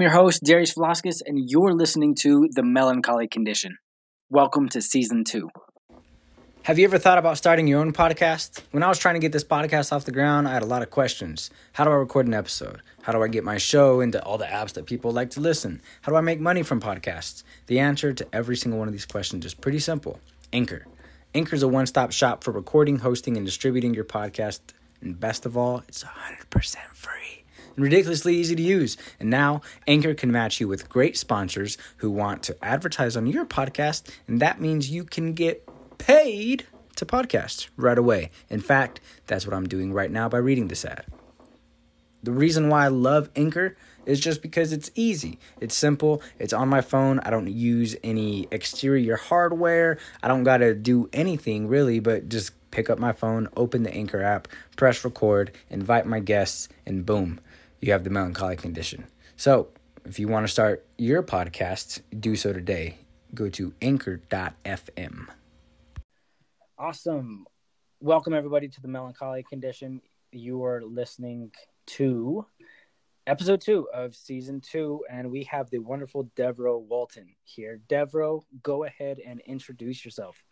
I am your host, Darius Velasquez, and you're listening to The Melancholy Condition. Welcome to Season 2. Have you ever thought about starting your own podcast? When I was trying to get this podcast off the ground, I had a lot of questions. How do I record an episode? How do I get my show into all the apps that people like to listen? How do I make money from podcasts? The answer to every single one of these questions is pretty simple Anchor. Anchor is a one stop shop for recording, hosting, and distributing your podcast. And best of all, it's 100% free and ridiculously easy to use. And now Anchor can match you with great sponsors who want to advertise on your podcast, and that means you can get paid to podcast right away. In fact, that's what I'm doing right now by reading this ad. The reason why I love Anchor is just because it's easy. It's simple. It's on my phone. I don't use any exterior hardware. I don't got to do anything really, but just pick up my phone, open the Anchor app, press record, invite my guests, and boom, you have the melancholy condition. So, if you want to start your podcast, do so today. Go to anchor.fm. Awesome. Welcome, everybody, to the melancholy condition. You are listening to episode two of season two, and we have the wonderful Devoreaux Walton here. Devoreaux, go ahead and introduce yourself.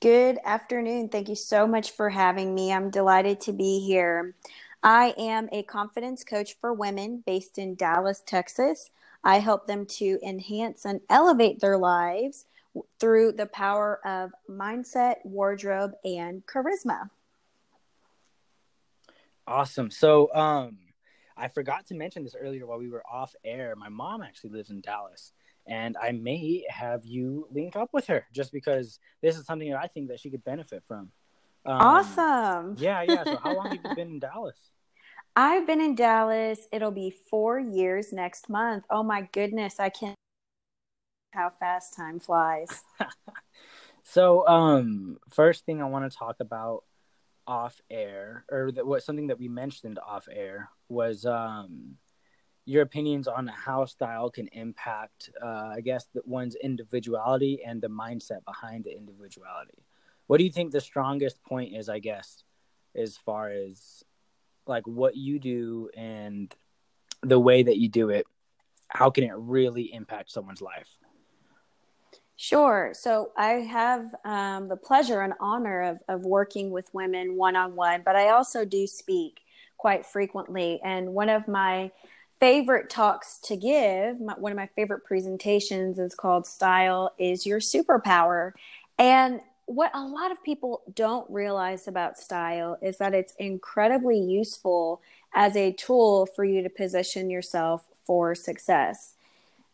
Good afternoon. Thank you so much for having me. I'm delighted to be here. I am a confidence coach for women based in Dallas, Texas. I help them to enhance and elevate their lives through the power of mindset, wardrobe, and charisma. Awesome. So, um, I forgot to mention this earlier while we were off air. My mom actually lives in Dallas, and I may have you link up with her just because this is something that I think that she could benefit from. Um, awesome. Yeah, yeah. So, how long have you been in Dallas? I've been in Dallas. It'll be four years next month. Oh my goodness, I can't how fast time flies. so, um, first thing I want to talk about off air, or that what something that we mentioned off air was um your opinions on how style can impact, uh, I guess, that one's individuality and the mindset behind the individuality. What do you think the strongest point is? I guess, as far as like what you do and the way that you do it, how can it really impact someone's life? Sure. So I have um, the pleasure and honor of, of working with women one on one, but I also do speak quite frequently. And one of my favorite talks to give, my, one of my favorite presentations is called Style is Your Superpower. And what a lot of people don't realize about style is that it's incredibly useful as a tool for you to position yourself for success.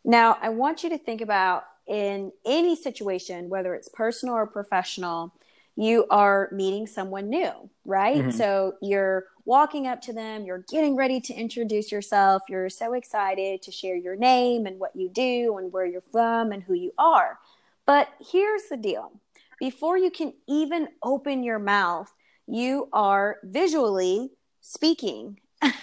Now, I want you to think about in any situation, whether it's personal or professional, you are meeting someone new, right? Mm-hmm. So you're walking up to them, you're getting ready to introduce yourself, you're so excited to share your name and what you do and where you're from and who you are. But here's the deal before you can even open your mouth, you are visually speaking.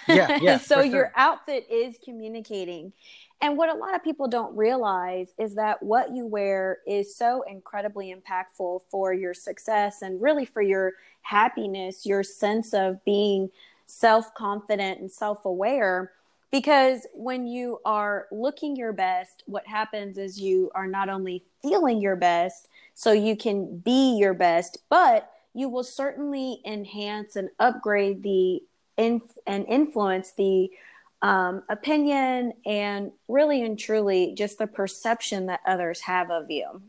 Yeah, yeah. so your outfit is communicating. And what a lot of people don't realize is that what you wear is so incredibly impactful for your success and really for your happiness, your sense of being self confident and self aware because when you are looking your best what happens is you are not only feeling your best so you can be your best but you will certainly enhance and upgrade the inf- and influence the um, opinion and really and truly just the perception that others have of you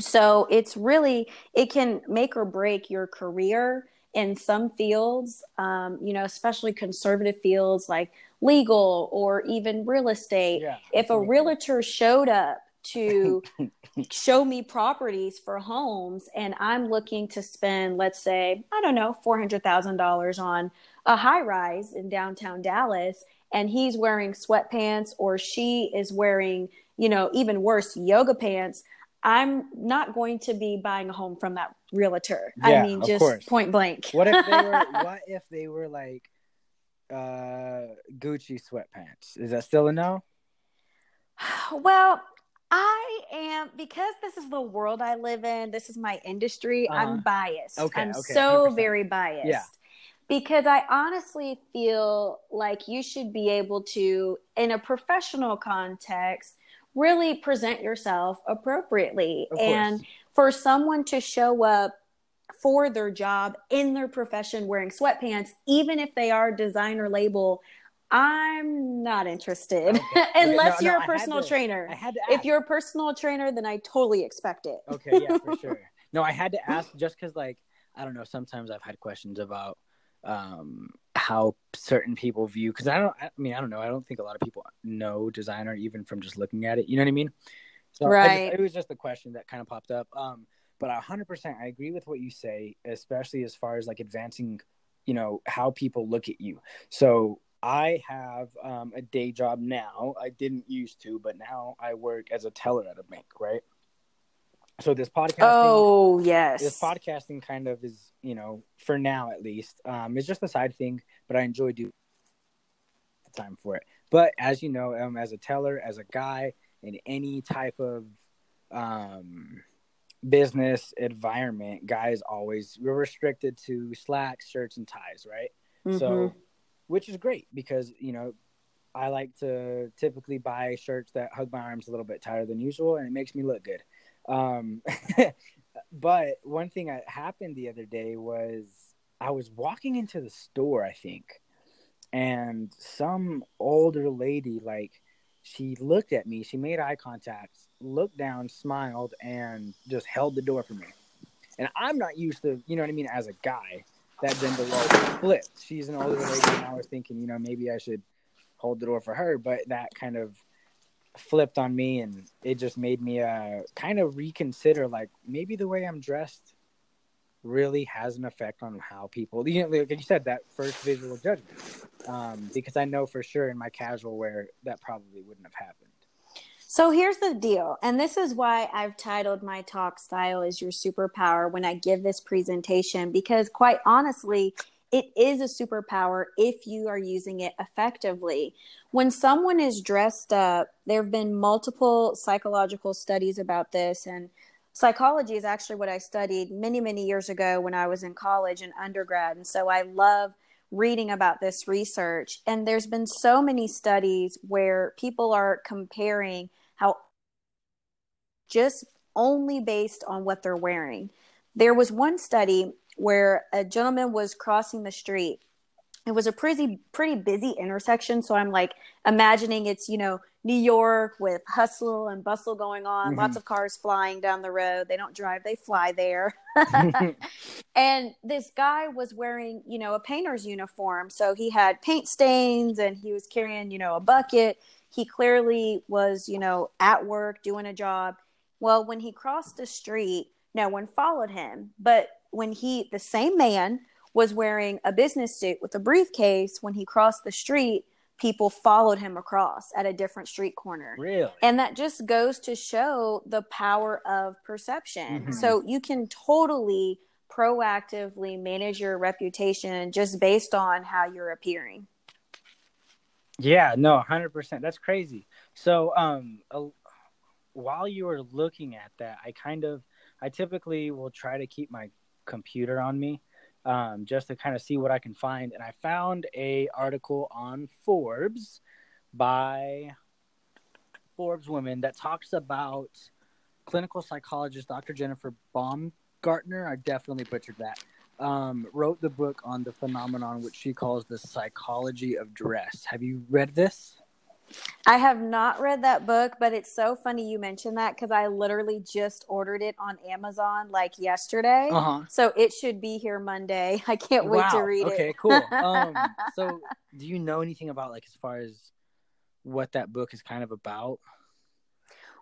so it's really it can make or break your career in some fields um, you know especially conservative fields like legal or even real estate. Yeah, if a realtor showed up to show me properties for homes and I'm looking to spend, let's say, I don't know, $400,000 on a high rise in downtown Dallas, and he's wearing sweatpants or she is wearing, you know, even worse, yoga pants. I'm not going to be buying a home from that realtor. Yeah, I mean, just course. point blank. what if they were? What if they were like uh, Gucci sweatpants. Is that still a no? Well, I am because this is the world I live in. This is my industry. uh I'm biased. Okay, I'm okay, so 100%. very biased. Yeah. because I honestly feel like you should be able to, in a professional context, really present yourself appropriately. And for someone to show up for their job in their profession wearing sweatpants, even if they are designer label, I'm not interested okay. unless. No, you're no, a personal to, trainer. I had to ask. If you're a personal trainer, then I totally expect it. Okay, yeah, for sure. No, I had to ask just because, like, I don't know. Sometimes I've had questions about um, how certain people view because I don't. I mean, I don't know. I don't think a lot of people know designer even from just looking at it. You know what I mean? So right. Just, it was just a question that kind of popped up. Um, but 100%, I agree with what you say, especially as far as like advancing, you know, how people look at you. So I have um, a day job now. I didn't used to, but now I work as a teller at a bank, right? so this podcasting oh yes this podcasting kind of is you know for now at least um it's just a side thing but i enjoy doing the time for it but as you know um as a teller as a guy in any type of um business environment guys always we're restricted to slacks shirts and ties right mm-hmm. so which is great because you know i like to typically buy shirts that hug my arms a little bit tighter than usual and it makes me look good um, but one thing that happened the other day was I was walking into the store, I think, and some older lady, like, she looked at me, she made eye contact, looked down, smiled, and just held the door for me. And I'm not used to, you know what I mean, as a guy, that then the role flipped. She's an older lady, and I was thinking, you know, maybe I should hold the door for her, but that kind of flipped on me and it just made me uh kind of reconsider like maybe the way I'm dressed really has an effect on how people you know like you said that first visual judgment um because I know for sure in my casual wear that probably wouldn't have happened. So here's the deal, and this is why I've titled my talk "Style is Your Superpower" when I give this presentation because quite honestly, it is a superpower if you are using it effectively. When someone is dressed up, there have been multiple psychological studies about this, and psychology is actually what I studied many, many years ago when I was in college and undergrad. And so I love reading about this research. And there's been so many studies where people are comparing how just only based on what they're wearing. There was one study where a gentleman was crossing the street. It was a pretty pretty busy intersection, so I'm like imagining it's you know New York with hustle and bustle going on, mm-hmm. lots of cars flying down the road. They don't drive, they fly there. and this guy was wearing, you know, a painter's uniform. So he had paint stains and he was carrying, you know, a bucket. He clearly was, you know, at work doing a job. Well, when he crossed the street, no one followed him. But when he, the same man, was wearing a business suit with a briefcase, when he crossed the street, people followed him across at a different street corner. Really? And that just goes to show the power of perception. Mm-hmm. So you can totally proactively manage your reputation just based on how you're appearing. Yeah, no, 100%. That's crazy. So, um, uh, while you were looking at that, I kind of, I typically will try to keep my computer on me um, just to kind of see what I can find. And I found a article on Forbes by Forbes Women that talks about clinical psychologist Dr. Jennifer Baumgartner. I definitely butchered that. Um, wrote the book on the phenomenon which she calls the psychology of dress. Have you read this? I have not read that book, but it's so funny you mentioned that because I literally just ordered it on Amazon like yesterday. Uh-huh. So it should be here Monday. I can't wait to read okay, it. Okay, cool. Um, so, do you know anything about like as far as what that book is kind of about?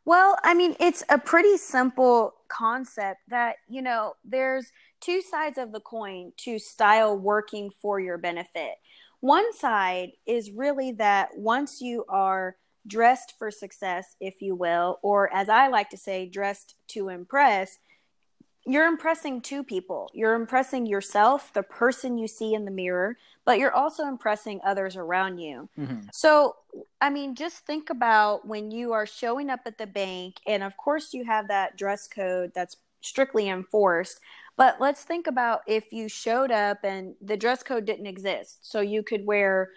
Well, I mean, it's a pretty simple concept that, you know, there's two sides of the coin to style working for your benefit. One side is really that once you are dressed for success, if you will, or as I like to say, dressed to impress, you're impressing two people. You're impressing yourself, the person you see in the mirror, but you're also impressing others around you. Mm-hmm. So, I mean, just think about when you are showing up at the bank, and of course, you have that dress code that's strictly enforced, But let's think about if you showed up and the dress code didn't exist. So you could wear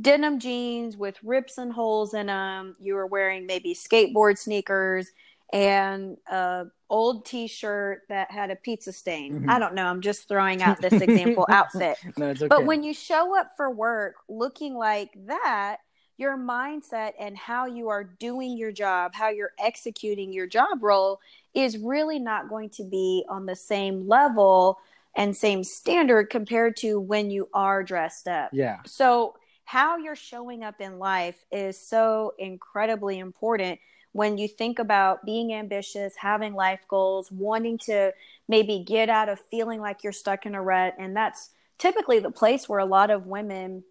denim jeans with rips and holes in them. You were wearing maybe skateboard sneakers and a old t-shirt that had a pizza stain. Mm-hmm. I don't know. I'm just throwing out this example outfit. No, okay. But when you show up for work looking like that, your mindset and how you are doing your job, how you're executing your job role is really not going to be on the same level and same standard compared to when you are dressed up. Yeah. So, how you're showing up in life is so incredibly important when you think about being ambitious, having life goals, wanting to maybe get out of feeling like you're stuck in a rut. And that's typically the place where a lot of women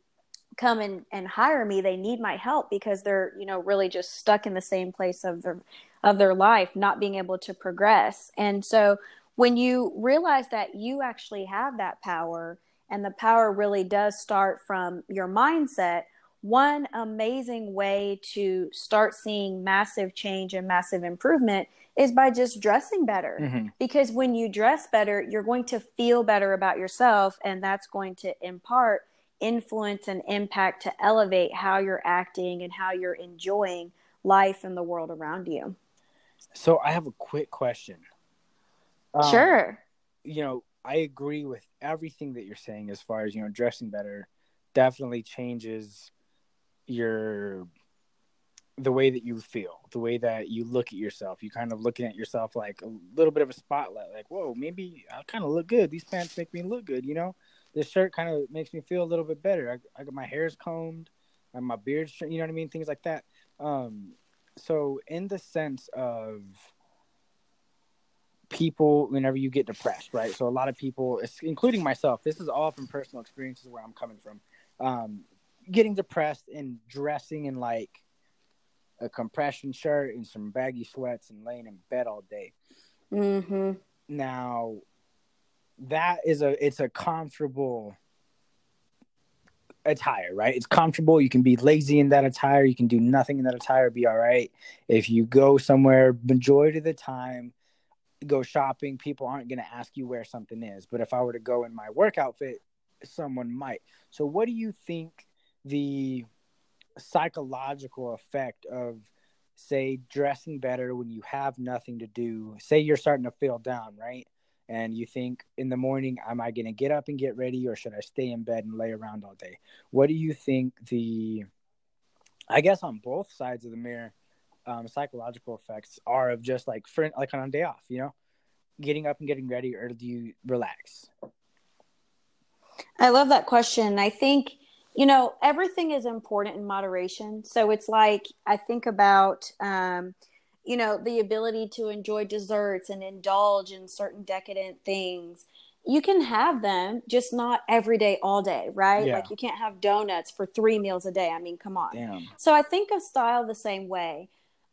come and, and hire me they need my help because they're you know really just stuck in the same place of their of their life not being able to progress and so when you realize that you actually have that power and the power really does start from your mindset one amazing way to start seeing massive change and massive improvement is by just dressing better. Mm-hmm. Because when you dress better, you're going to feel better about yourself, and that's going to impart influence and impact to elevate how you're acting and how you're enjoying life and the world around you. So I have a quick question. Um, sure. You know, I agree with everything that you're saying as far as, you know, dressing better definitely changes your the way that you feel, the way that you look at yourself. You kind of looking at yourself like a little bit of a spotlight, like, whoa, maybe I kind of look good. These pants make me look good, you know? this shirt kind of makes me feel a little bit better. I, I got my hair's combed, and my beard's, you know what I mean, things like that. Um, so in the sense of people, whenever you get depressed, right? So a lot of people, including myself, this is all from personal experiences where I'm coming from. Um, getting depressed and dressing in like a compression shirt and some baggy sweats and laying in bed all day. Mm-hmm. Now, that is a it's a comfortable attire, right? It's comfortable. You can be lazy in that attire. You can do nothing in that attire, be all right. If you go somewhere, majority of the time, go shopping, people aren't going to ask you where something is. But if I were to go in my work outfit, someone might. So, what do you think the psychological effect of, say, dressing better when you have nothing to do? Say you're starting to feel down, right? and you think in the morning, am I going to get up and get ready or should I stay in bed and lay around all day? What do you think the, I guess on both sides of the mirror, um, psychological effects are of just like for like on a day off, you know, getting up and getting ready, or do you relax? I love that question. I think you know everything is important in moderation. So it's like I think about um, you know the ability to enjoy desserts and indulge in certain decadent things you can have them just not every day all day right yeah. like you can't have donuts for three meals a day i mean come on Damn. so i think of style the same way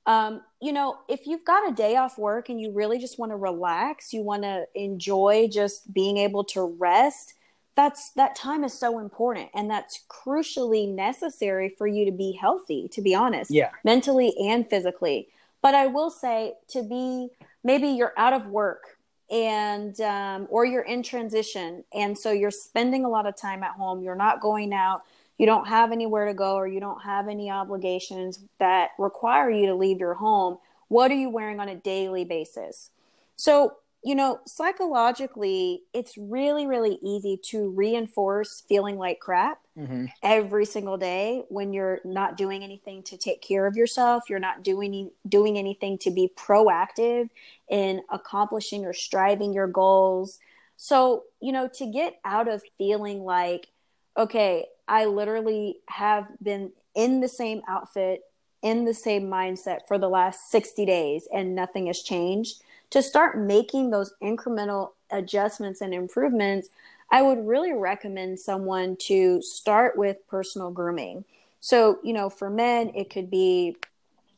um, you know if you've got a day off work and you really just want to relax you want to enjoy just being able to rest that's that time is so important and that's crucially necessary for you to be healthy to be honest yeah. mentally and physically. But I will say to be maybe you're out of work and um, or you're in transition and so you're spending a lot of time at home you're not going out you don't have anywhere to go or you don't have any obligations that require you to leave your home what are you wearing on a daily basis? So you know, psychologically, it's really, really easy to reinforce feeling like crap mm-hmm. every single day when you're not doing anything to take care of yourself. You're not doing doing anything to be proactive in accomplishing or striving your goals. So, you know, to get out of feeling like, okay, I literally have been in the same outfit, in the same mindset for the last 60 days and nothing has changed to start making those incremental adjustments and improvements, I would really recommend someone to start with personal grooming. So, you know, for men, it could be,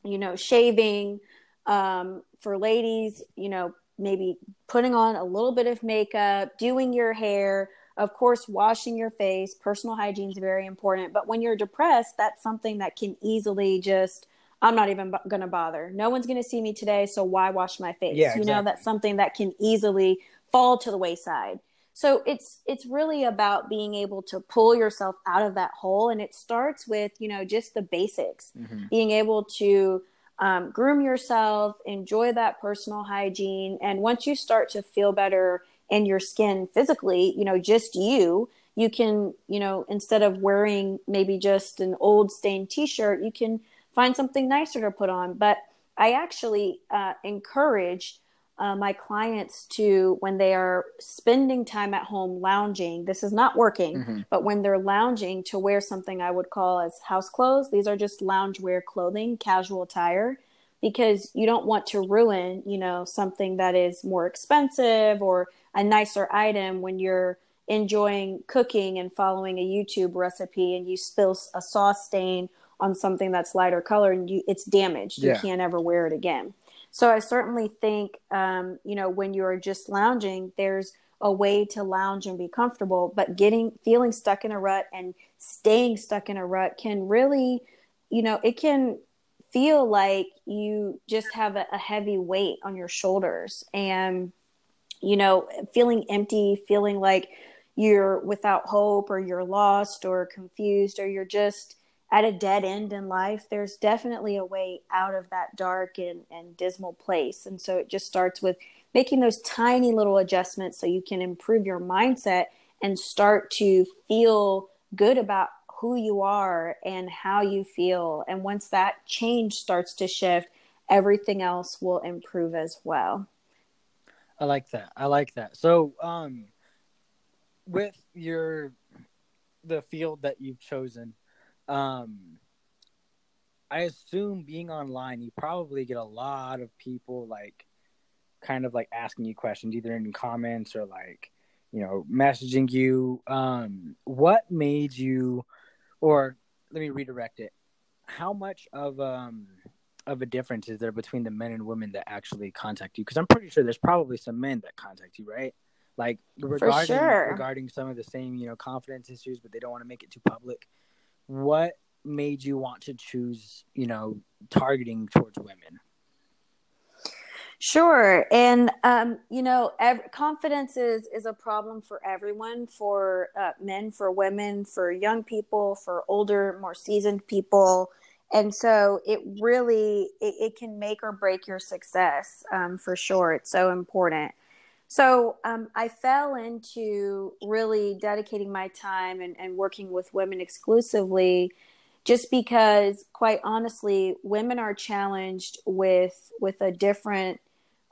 you know, shaving. Um, for ladies, you know, maybe putting on a little bit of makeup, doing your hair, of course, washing your face. Personal hygiene is very important. But when you're depressed, that's something that can easily just I'm not even b- going to bother. No one's going to see me today, so why wash my face? Yeah, exactly. You know, that's something that can easily fall to the wayside. So it's it's really about being able to pull yourself out of that hole, and it starts with you know just the basics, mm-hmm. being able to um, groom yourself, enjoy that personal hygiene, and once you start to feel better in your skin physically, you know, just you, you can you know instead of wearing maybe just an old stained T-shirt, you can find something nicer to put on. But I actually uh, encourage uh, my clients to when they are spending time at home lounging this is not working mm-hmm. but when they're lounging to wear something i would call as house clothes these are just loungewear clothing casual attire because you don't want to ruin you know something that is more expensive or a nicer item when you're enjoying cooking and following a youtube recipe and you spill a sauce stain on something that's lighter color and you, it's damaged yeah. you can't ever wear it again so I certainly think, um, you know, when you're just lounging, there's a way to lounge and be comfortable, but getting feeling stuck in a rut and staying stuck in a rut can really, you know, it can feel like you just have a, a heavy weight on your shoulders and, you know, feeling empty, feeling like you're without hope or you're lost or confused or you're just at a dead end in life, there's definitely a way out of that dark and, and dismal place. And so it just starts with making those tiny little adjustments so you can improve your mindset and start to feel good about who you are and how you feel. And once that change starts to shift, everything else will improve as well. I like that. I like that. So, um, with your the field that you've chosen, um, I assume being online, you probably get a lot of people like kind of like asking you questions, either in comments or like, you know, messaging you. Um, what made you, or let me redirect it. How much of um of a difference is there between the men and women that actually contact you? Because I'm pretty sure there's probably some men that contact you, right? Like regarding sure. regarding some of the same, you know, confidence issues, but they don't want to make it too public what made you want to choose, you know, targeting towards women? Sure, and um, you know, ev- confidence is is a problem for everyone, for uh, men, for women, for young people, for older, more seasoned people, and so it really it, it can make or break your success um, for sure. It's so important. So um, I fell into really dedicating my time and, and working with women exclusively just because quite honestly women are challenged with with a different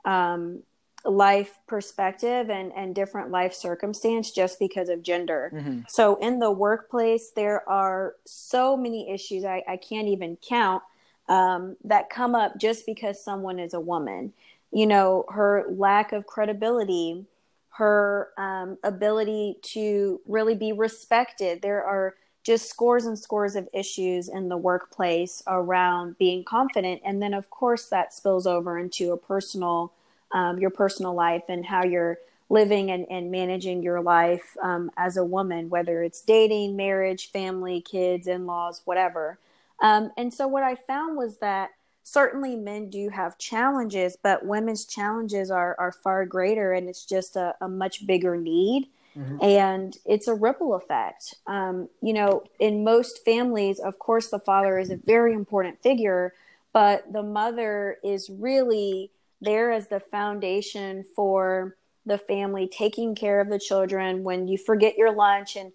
um, life perspective and and different life circumstance just because of gender mm-hmm. so in the workplace there are so many issues i, I can't even count um, that come up just because someone is a woman you know, her lack of credibility, her um, ability to really be respected. There are just scores and scores of issues in the workplace around being confident. And then, of course, that spills over into a personal, um, your personal life and how you're living and, and managing your life um, as a woman, whether it's dating, marriage, family, kids, in laws, whatever. Um, and so, what I found was that certainly men do have challenges, but women's challenges are, are far greater and it's just a, a much bigger need. Mm-hmm. And it's a ripple effect. Um, you know, in most families, of course, the father is a very important figure, but the mother is really there as the foundation for the family, taking care of the children. When you forget your lunch and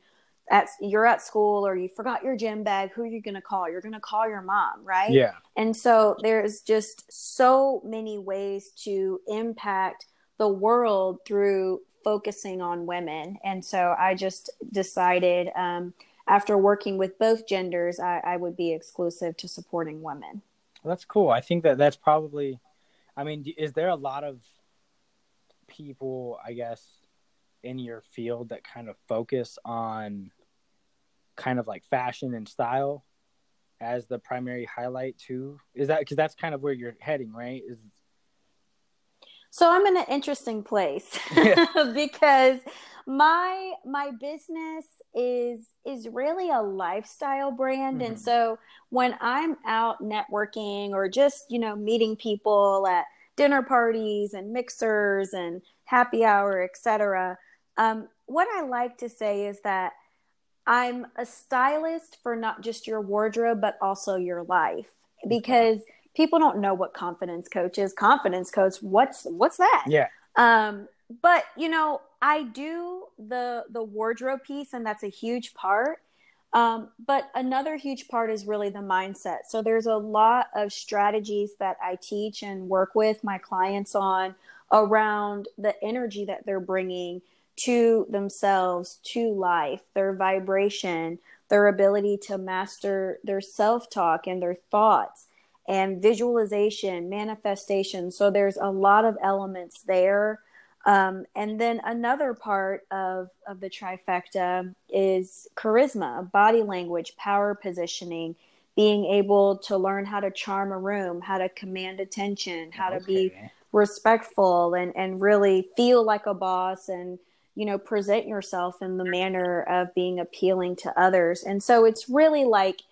at you're at school or you forgot your gym bag who are you going to call? You're going to call your mom right? Yeah. And so there's just so many ways to impact the world through focusing on women. And so i just decided um, after working with both genders I, I would be exclusive to supporting women. Well, that's cool. I think that that's probably i mean is there a lot of people i guess in your field that kind of focus on kind of like fashion and style as the primary highlight too? Is that because that's kind of where you're heading, right? Is so I'm in an interesting place because my my business is is really a lifestyle brand mm-hmm. and so when I'm out networking or just, you know, meeting people at dinner parties and mixers and happy hour, etc. Um, what I like to say is that I'm a stylist for not just your wardrobe, but also your life because people don't know what confidence coach is. Confidence coach, what's what's that? Yeah. Um, but you know, I do the the wardrobe piece, and that's a huge part. Um, but another huge part is really the mindset. So there's a lot of strategies that I teach and work with my clients on around the energy that they're bringing to themselves, to life, their vibration, their ability to master their self talk and their thoughts and visualization, manifestation. So there's a lot of elements there. Um, and then another part of, of the trifecta is charisma, body language, power positioning, being able to learn how to charm a room, how to command attention, how okay. to be respectful and, and really feel like a boss and you know present yourself in the manner of being appealing to others. And so it's really like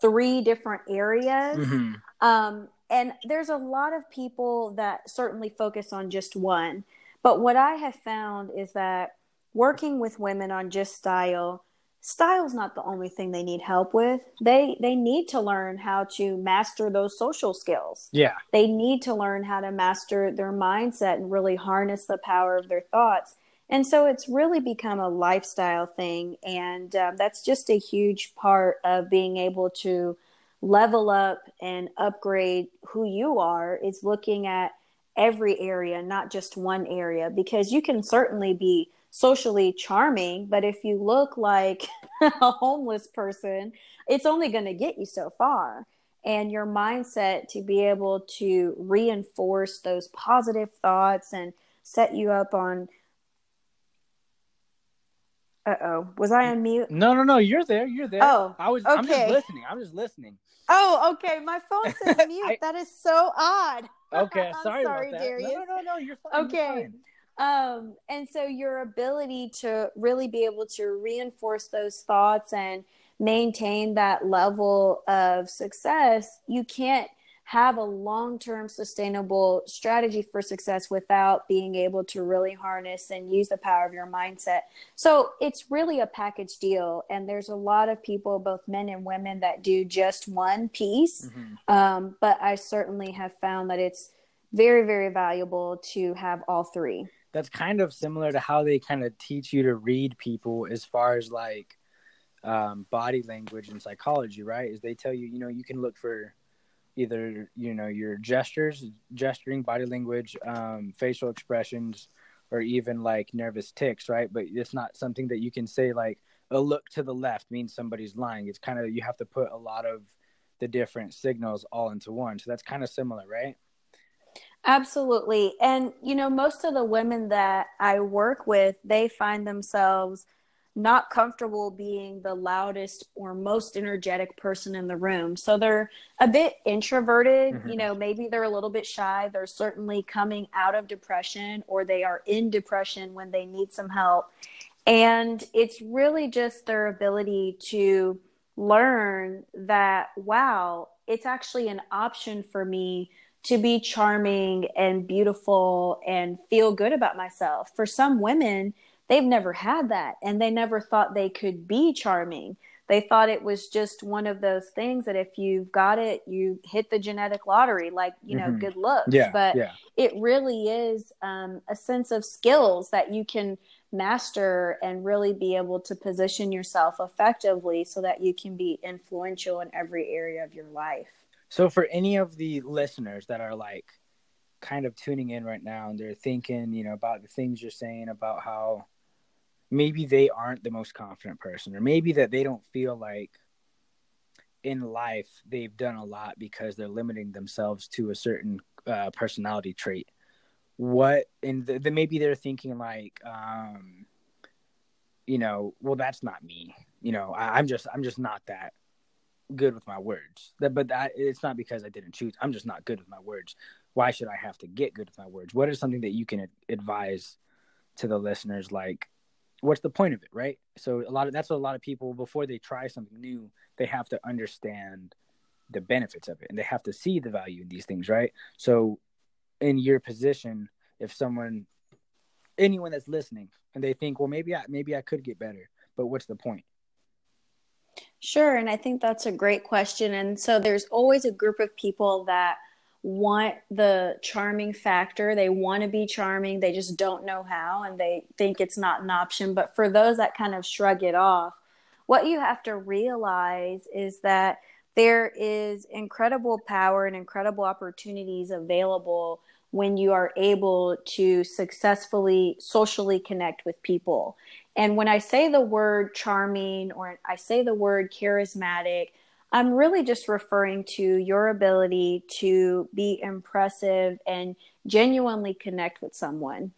three different areas. Mm-hmm. um, and there's a lot of people that certainly focus on just one. But what i have found is that working with women on just style style's not the only thing they need help with. They they need to learn how to master those social skills. Yeah. They need to learn how to master their mindset and really harness the power of their thoughts and so it's really become a lifestyle thing. And um, that's just a huge part of being able to level up and upgrade who you are is looking at every area, not just one area, because you can certainly be socially charming, but if you look like a homeless person, it's only going to get you so far. And your mindset to be able to reinforce those positive thoughts and set you up on uh oh. Was I on mute? No, no, no. You're there. You're there. Oh, I was. Okay. I'm just listening. I'm just listening. Oh, okay. My phone says mute. I, that is so odd. Okay, sorry, sorry about that. Darius. No, no, no, no. You're fine. Okay. You're fine. Um, and so your ability to really be able to reinforce those thoughts and maintain that level of success, you can't have a long term sustainable strategy for success without being able to really harness and use the power of your mindset. So it's really a package deal. And there's a lot of people, both men and women, that do just one piece. Mm-hmm. Um, but I certainly have found that it's very, very valuable to have all three. That's kind of similar to how they kind of teach you to read people as far as like um, body language and psychology, right? Is they tell you, you know, you can look for either you know your gestures gesturing body language um, facial expressions or even like nervous ticks right? But it's not something that you can say like a look to the left means somebody's lying. It's kind of you have to put a lot of the different signals all into one. So that's kind of similar right? Absolutely. And you know most of the women that i work with they find themselves not comfortable being the loudest or most energetic person in the room. So they're a bit introverted, mm-hmm. you know, maybe they're a little bit shy. They're certainly coming out of depression or they are in depression when they need some help. And it's really just their ability to learn that, wow, it's actually an option for me to be charming and beautiful and feel good about myself. For some women, they've never had that and they never thought they could be charming they thought it was just one of those things that if you've got it you hit the genetic lottery like you know mm-hmm. good looks yeah, but yeah. it really is um, a sense of skills that you can master and really be able to position yourself effectively so that you can be influential in every area of your life so for any of the listeners that are like kind of tuning in right now and they're thinking you know about the things you're saying about how maybe they aren't the most confident person or maybe that they don't feel like in life they've done a lot because they're limiting themselves to a certain uh, personality trait. What and the, maybe they're thinking like um you know well that's not me. You know I, i'm just i'm just not that good with my words. That, but that it's not because i didn't choose i'm just not good with my words. Why should i have to get good with my words? What is something that you can advise to the listeners like what's the point of it, right? So a lot of that's what a lot of people before they try something new, they have to understand the benefits of it and they have to see the value in these things, right? So in your position if someone anyone that's listening and they think well maybe i maybe i could get better but what's the point Sure. And I think that's a great question. And so there's always a group of people that want the charming factor. They want to be charming. They just don't know how and they think it's not an option. But for those that kind of shrug it off, what you have to realize is that there is incredible power and incredible opportunities available when you are able to successfully socially connect with people. And when I say the word charming or I say the word charismatic, I'm really just referring to your ability to be impressive and genuinely connect with someone.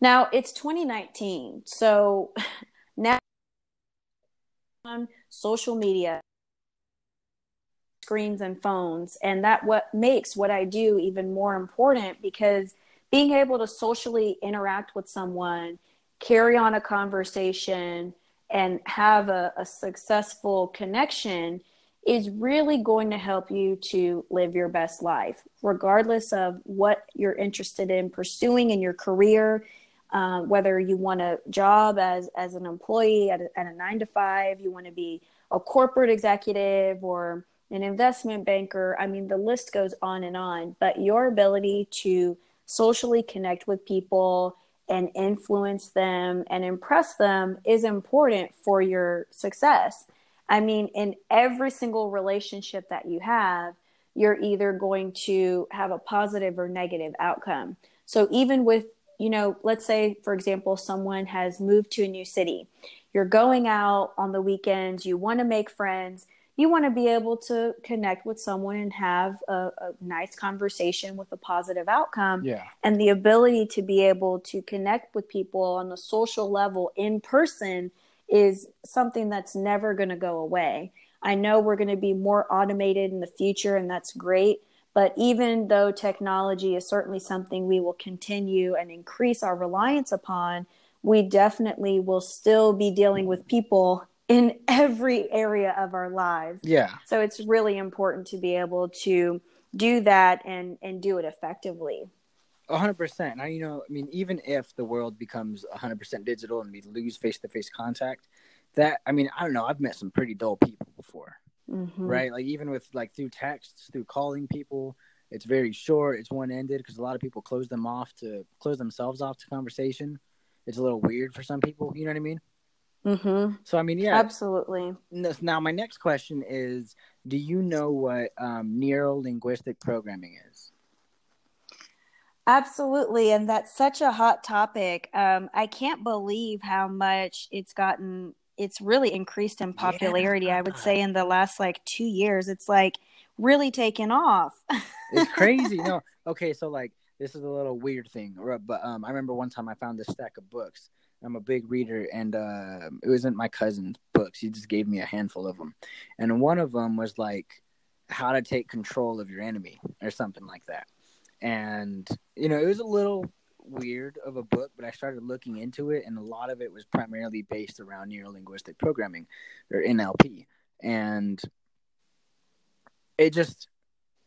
Now, it's 2019. So now on social media, screens and phones, and that what makes what I do even more important because being able to socially interact with someone carry on a conversation and have a, a successful connection is really going to help you to live your best life, regardless of what you're interested in pursuing in your career. Uh, whether you want a job as as an employee at a, at a nine to five, you want to be a corporate executive or an investment banker. I mean, the list goes on and on. But your ability to socially connect with people and influence them and impress them is important for your success. I mean, in every single relationship that you have, you're either going to have a positive or negative outcome. So even with, you know, let's say, for example, someone has moved to a new city, you're going out on the weekends, you want to make friends, you want to be able to connect with someone and have a, a, nice conversation with a positive outcome. Yeah. And the ability to be able to connect with people on a social level in person is something that's never going to go away. I know we're going to be more automated in the future, and that's great. But even though technology is certainly something we will continue and increase our reliance upon, we definitely will still be dealing with people in every area of our lives. Yeah. So it's really important to be able to do that and and do it effectively. Hundred percent. Now you know, I mean, even if the world becomes hundred percent digital and we lose face to face contact, that I mean, I don't know. I've met some pretty dull people before, mm-hmm. right? Like even with like through texts, through calling people, it's very short. It's one ended because a lot of people close them off to close themselves off to conversation. It's a little weird for some people. You know what I mean? Mm-hmm. So I mean, yeah, absolutely. Now, my next question is: Do you know what um, neuro linguistic programming is? Absolutely, and that's such a hot topic. Um, I can't believe how much it's gotten. It's really increased in popularity. Yeah. I would say in the last like two years, it's like really taken off. it's crazy. No, okay, so like this is a little weird thing, but um, I remember one time I found this stack of books I'm a big reader, and uh, it wasn't my cousin's books. He just gave me a handful of them, and one of them was like how to take control of your enemy or something like that. And you know, it was a little weird of a book, but I started looking into it, and a lot of it was primarily based around neuro linguistic programming or NLP, and it just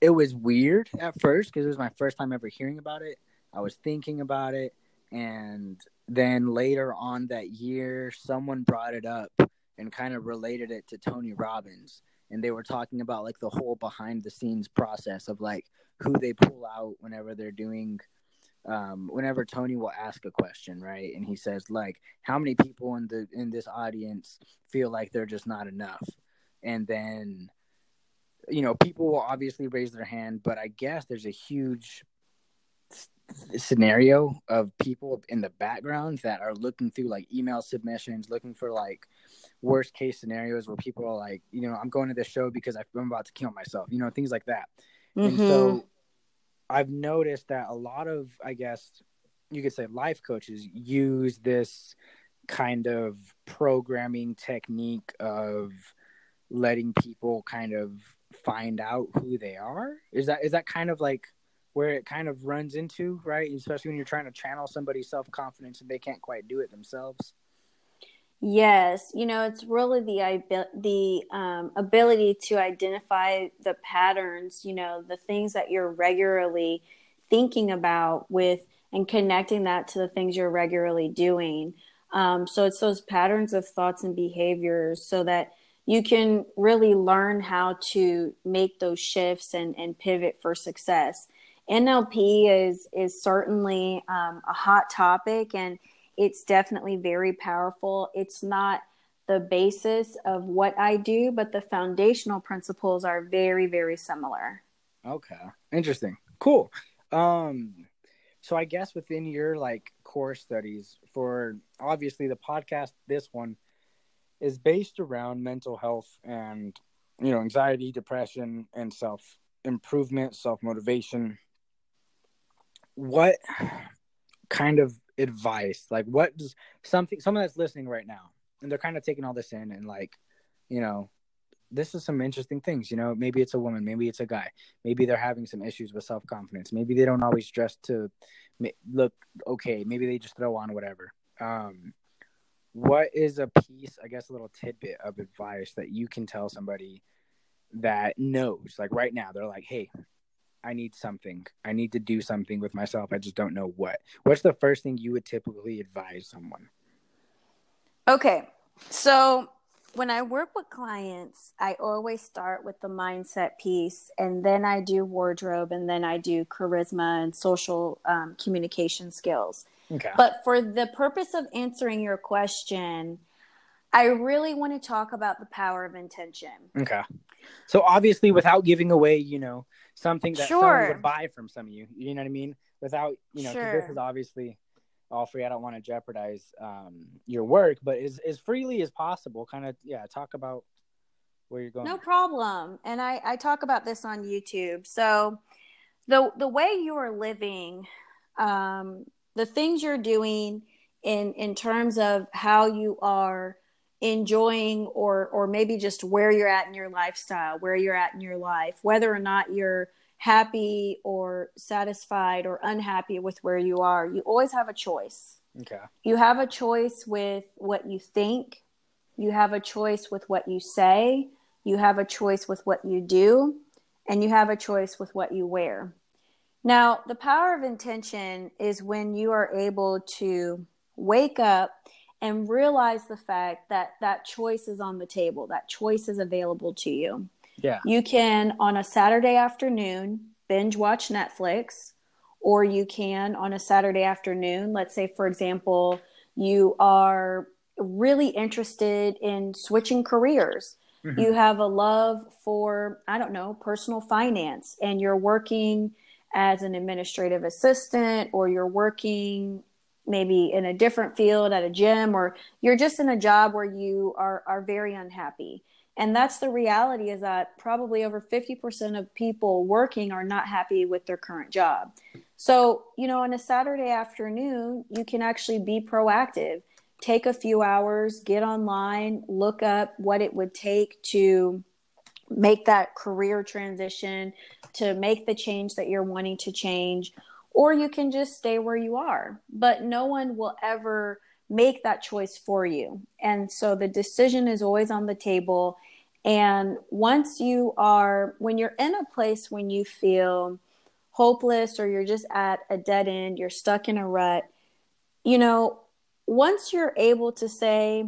it was weird at first because it was my first time ever hearing about it. I was thinking about it, and then later on that year, someone brought it up and kind of related it to Tony Robbins. And they were talking about like the whole behind the scenes process of like who they pull out whenever they're doing um, whenever Tony will ask a question, right? And he says, like, how many people in the in this audience feel like they're just not enough? And then, you know, people will obviously raise their hand, but I guess there's a huge scenario of people in the background that are looking through like email submissions, looking for like worst case scenarios where people are like, you know, I'm going to this show because I'm about to kill myself, you know, things like that. Mm-hmm. And so mm-hmm. I've noticed that a lot of, I guess, you could say life coaches use this kind of programming technique of letting people kind of find out who they are. Is that is that kind of like where it kind of runs into, right? Especially when you're trying to channel somebody's self confidence and they can't quite do it themselves. Yes, you know, it's really the the um, ability to identify the patterns, you know, the things that you're regularly thinking about with and connecting that to the things you're regularly doing. Um, so it's those patterns of thoughts and behaviors so that you can really learn how to make those shifts and, and pivot for success. NLP is is certainly um, a hot topic and it's definitely very powerful. It's not the basis of what I do, but the foundational principles are very, very similar. Okay. Interesting. Cool. Um so I guess within your like core studies for obviously the podcast this one is based around mental health and you know anxiety, depression and self improvement, self motivation. What kind of advice? Like what does something someone that's listening right now and they're kind of taking all this in and like you know this is some interesting things you know maybe it's a woman maybe it's a guy maybe they're having some issues with self-confidence maybe they don't always dress to look okay maybe they just throw on whatever. Um what is a piece i guess a little tidbit of advice that you can tell somebody that knows? Like right now they're like hey I need something. I need to do something with myself. I just don't know what. What's the first thing you would typically advise someone? Okay. So when I work with clients, I always start with the mindset piece, and then I do wardrobe, and then I do charisma and social um, communication skills. Okay. But for the purpose of answering your question, I really want to talk about the power of intention. Okay. So obviously, without giving away, you know, something that sure. someone would buy from some of you. You know what I mean? Without you know, sure. this is obviously all free. I don't want to jeopardize um, your work, but as as freely as possible, kind of yeah. Talk about where you're going. No problem. And I I talk about this on YouTube. So the the way you are living, um, the things you're doing in in terms of how you are enjoying or or maybe just where you're at in your lifestyle where you're at in your life whether or not you're happy or satisfied or unhappy with where you are you always have a choice. Okay. You have a choice with what you think. You have a choice with what you say. You have a choice with what you do. And you have a choice with what you wear. Now the power of intention is when you are able to wake up and realize the fact that that choice is on the table, that choice is available to you. Yeah. You can, on a Saturday afternoon, binge watch Netflix, or you can, on a Saturday afternoon, let's say, for example, you are really interested in switching careers. Mm-hmm. You have a love for, I don't know, personal finance, and you're working as an administrative assistant or you're working maybe in a different field at a gym or you're just in a job where you are are very unhappy. And that's the reality is that probably over 50% of people working are not happy with their current job. So you know on a saturday afternoon you can actually be proactive. Take a few hours get online look up what it would take to make that career transition to make the change that you're wanting to change or you can just stay where you are. But no one will ever make that choice for you. And so the decision is always on the table. And once you are, when you're in a place when you feel hopeless or you're just at a dead end, you're stuck in a rut, you know, once you're able to say,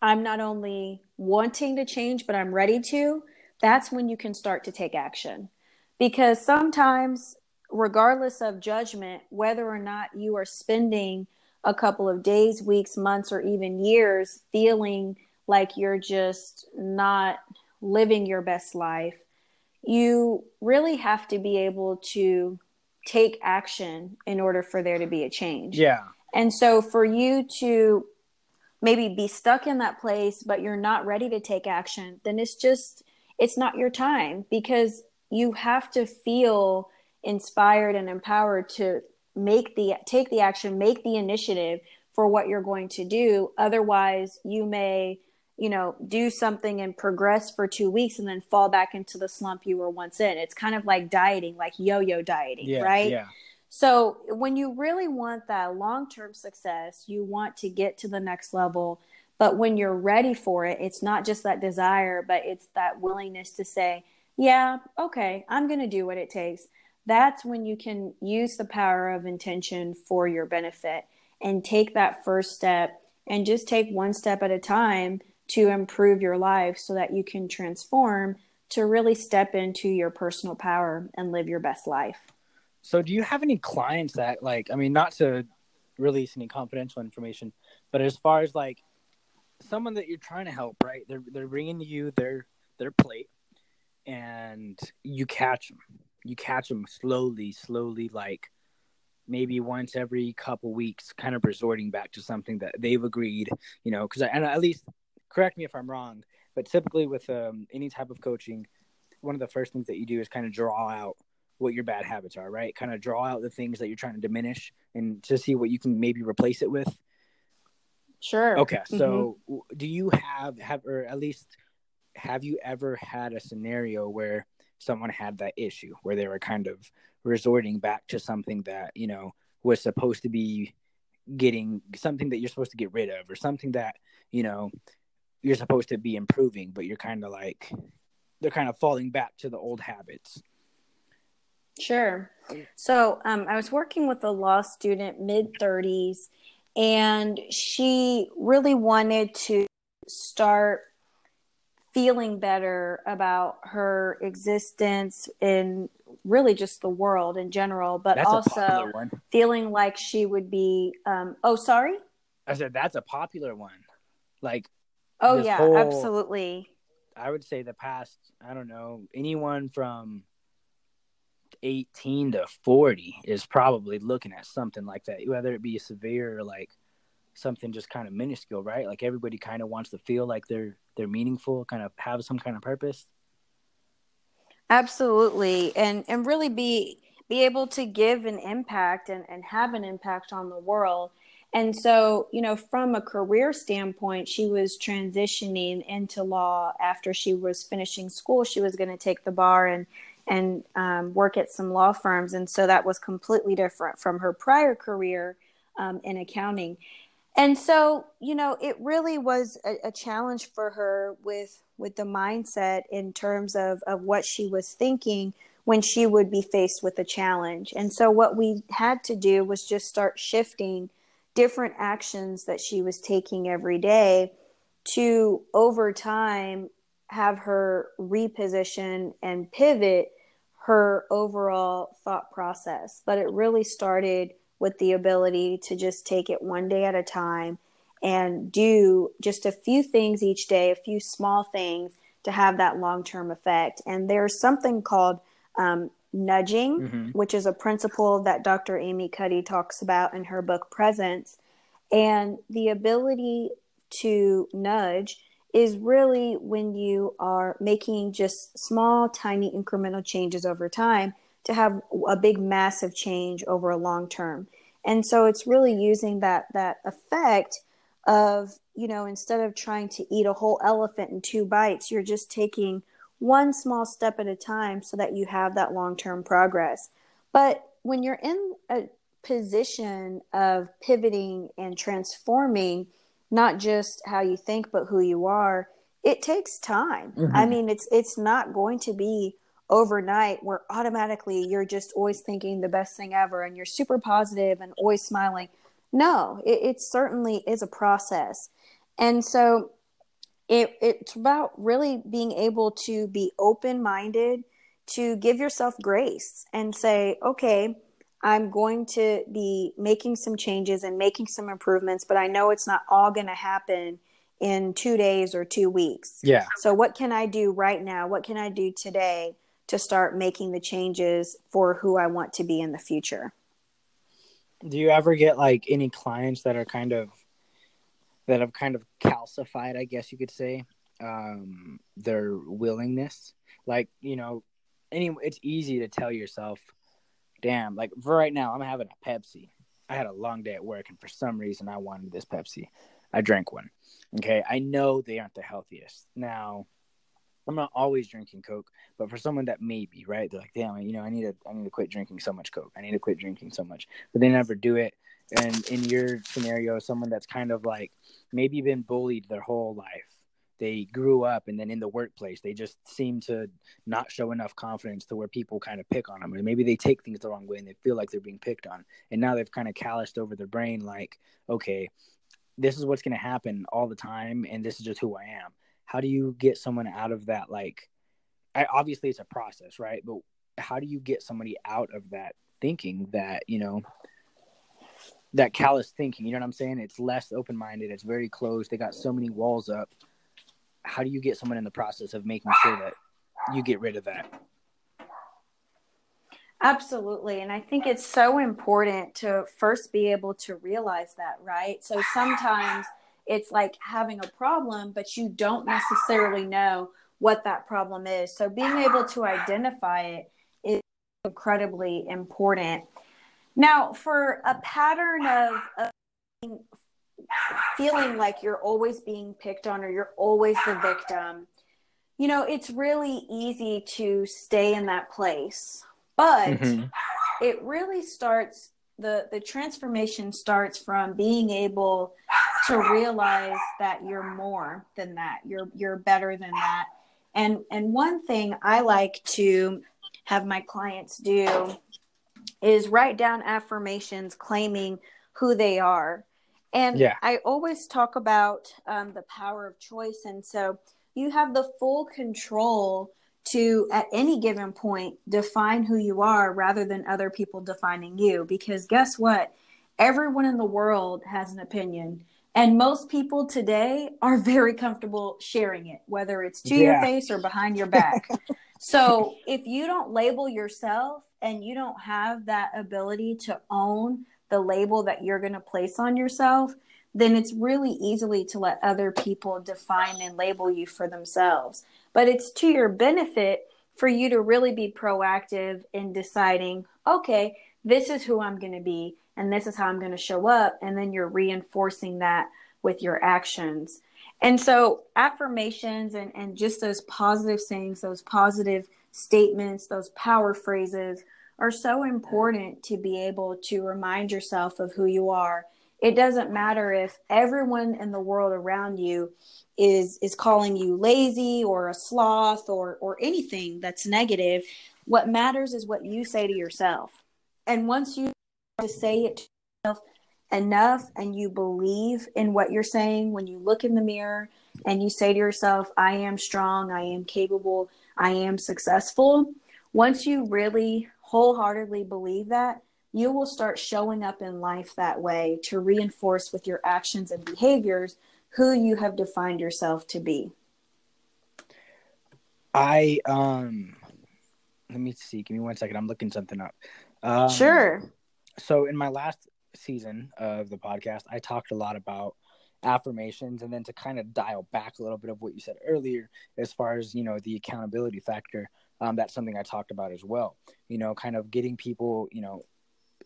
I'm not only wanting to change, but I'm ready to, that's when you can start to take action. Because sometimes regardless of judgment, whether or not you are spending a couple of days, weeks, months, or even years feeling like you're just not living your best life, you really have to be able to take action in order for there to be a change. Yeah. And so for you to maybe be stuck in that place, but you're not ready to take action, then it's just, it's not your time because you have to feel inspired and empowered to make the take the action make the initiative for what you're going to do. Otherwise you may you know do something and progress for two weeks and then fall back into the slump you were once in. It's kind of like dieting like yo-yo dieting yeah, right? yeah. So when you really want that long-term success you want to get to the next level. But when you're ready for it it's not just that desire but it's that willingness to say yeah okay i'm going to do what it takes that's when you can use the power of intention for your benefit and take that first step and just take one step at a time to improve your life so that you can transform to really step into your personal power and live your best life. So, do you have any clients that, like, I mean, not to release any confidential information, but as far as like someone that you're trying to help, right? They're they're bringing you their their plate, and you catch them. You catch them slowly, slowly, like maybe once every couple weeks, kind of resorting back to something that they've agreed, you know, because and at least correct me if I'm wrong, but typically with um, any type of coaching, one of the first things that you do is kind of draw out what your bad habits are, right? Kind of draw out the things that you're trying to diminish and to see what you can maybe replace it with. Sure. Okay. So, mm-hmm. do you have have or at least have you ever had a scenario where someone had that issue where they were kind of resorting back to something that, you know, was supposed to be getting something that you're supposed to get rid of or something that, you know, you're supposed to be improving, but you're kind of like they're kind of falling back to the old habits. Sure. So um, I was working with a law student, mid 30s, and she really wanted to start feeling better about her existence in really just the world in general, but that's also feeling like she would be. Um, oh, sorry. I said that's a popular one. Like, oh yeah, whole, absolutely. I would say the past. I don't know anyone from 18 to 40 is probably looking at something like that, whether it be severe or like something just kind of minuscule, right? Like everybody kind of wants to feel like they're they're meaningful, kind of have some kind of purpose. Absolutely. And and really be be able to give an impact and, and have an impact on the world. And so, you know, from a career standpoint, she was transitioning into law after she was finishing school. She was going to take the bar and and um, work at some law firms. And so that was completely different from her prior career um, in accounting. And so, you know, it really was a, a, challenge for her with with the mindset in terms of, of what she was thinking when she would be faced with a challenge. And so what we had to do was just start shifting different actions that she was taking every day to over time have her reposition and pivot her overall thought process. But it really started with the ability to just take it one day at a time and do just a few things each day, a few small things to have that long term effect. And there's something called um, nudging, mm-hmm. which is a principle that Dr. Amy Cuddy talks about in her book Presence. And the ability to nudge is really when you are making just small, tiny, incremental changes over time to have a big, massive change over a long term. And so it's really using that that effect of you know instead of trying to eat a whole elephant in two bites, you're just taking one small step at a time so that you have that long term progress. But when you're in a position of pivoting and transforming not just how you think but who you are it takes time mm-hmm. i mean it's it's not going to be overnight where automatically you're just always thinking the best thing ever and you're super positive and always smiling no it, it certainly is a process and so it, it's about really being able to be open minded to give yourself grace and say okay I'm going to be making some changes and making some improvements, but I know it's not all going to happen in two days or two weeks. Yeah. So, what can I do right now? What can I do today to start making the changes for who I want to be in the future? Do you ever get like any clients that are kind of that have kind of calcified, I guess you could say, um, their willingness? Like, you know, any it's easy to tell yourself damn, like for right now, I'm having a Pepsi. I had a long day at work, and for some reason, I wanted this Pepsi. I drank one. Okay, I know they aren't the healthiest. Now, I'm not always drinking Coke, but for someone that may be right, they're like, damn, you know, I need to, I need to quit drinking so much Coke. I need to quit drinking so much, but they never do it. And in your scenario, someone that's kind of like maybe been bullied their whole life they grew up and then in the workplace they just seem to not show enough confidence to where people kind of pick on them and maybe they take things the wrong way and they feel like they're being picked on and now they've kind of calloused over their brain like okay this is what's going to happen all the time and this is just who i am how do you get someone out of that like I, obviously it's a process right? But how do you get somebody out of that thinking that you know that callous thinking? You know what i'm saying? It's less open-minded. It's very closed. They got so many walls up. How do you get someone in the process of making sure that you get rid of that? Absolutely. And I think it's so important to first be able to realize that, right? So sometimes it's like having a problem, but you don't necessarily know what that problem is. So being able to identify it is incredibly important. Now, for a pattern of, of feeling like you're always being picked on or you're always the victim, you know, it's really easy to stay in that place but mm-hmm. it really starts the the transformation starts from being able to realize that you're more than that. You're you're better than that. And and one thing i like to have my clients do is write down affirmations claiming who they are. And yeah. i always talk about um, the power of choice. And so you have the full control to at any given point define who you are rather than other people defining you. Because guess what? Everyone in the world has an opinion and most people today are very comfortable sharing it whether it's to yeah. your face or behind your back. So if you don't label yourself and you don't have that ability to own the label that you're going to place on yourself then it's really easily to let other people define and label you for themselves. But it's to your benefit for you to really be proactive in deciding, okay, this is who I'm going to be and this is how I'm going to show up. And then you're reinforcing that with your actions. And so, affirmations and, and just those positive sayings, those positive statements, those power phrases are so important to be able to remind yourself of who you are. It doesn't matter if everyone in the world around you is is calling you lazy or a sloth or or anything that's negative what matters is what you say to yourself and once you say it to yourself enough and you believe in what you're saying when you look in the mirror and you say to yourself i am strong i am capable i am successful once you really wholeheartedly believe that you will start showing up in life that way to reinforce with your actions and behaviors who you have defined yourself to be? I um let me see. Give me one second. I'm looking something up. Um, sure. So in my last season of the podcast, I talked a lot about affirmations and then to kind of dial back a little bit of what you said earlier as far as you know the accountability factor um, that's something i talked about as well. You know kind of getting people you know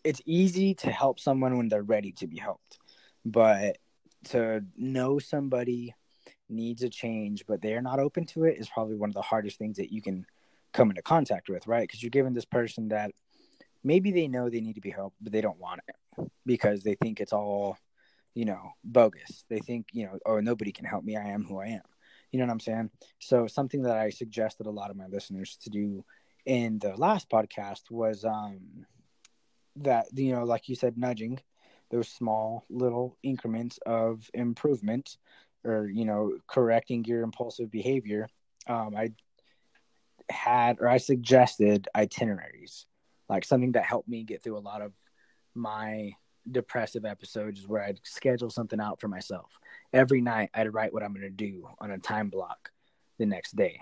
it's easy to help someone when they're ready to be helped but to know somebody needs a change but they're not open to it is probably one of the hardest things that you can come into contact with right? Because you're giving this person that maybe they know they need to be helped but they don't want it because they think it's all you know bogus. They think you know oh nobody can help me. I am who i am. You know what i'm saying? So something that i suggested a lot of my listeners to do in the last podcast was um that you know like you said nudging those small little increments of improvement or you know correcting your impulsive behavior. Um, i had or i suggested itineraries like something that helped me get through a lot of my depressive episodes is where i'd schedule something out for myself every night i'd write what i'm going to do on a time block the next day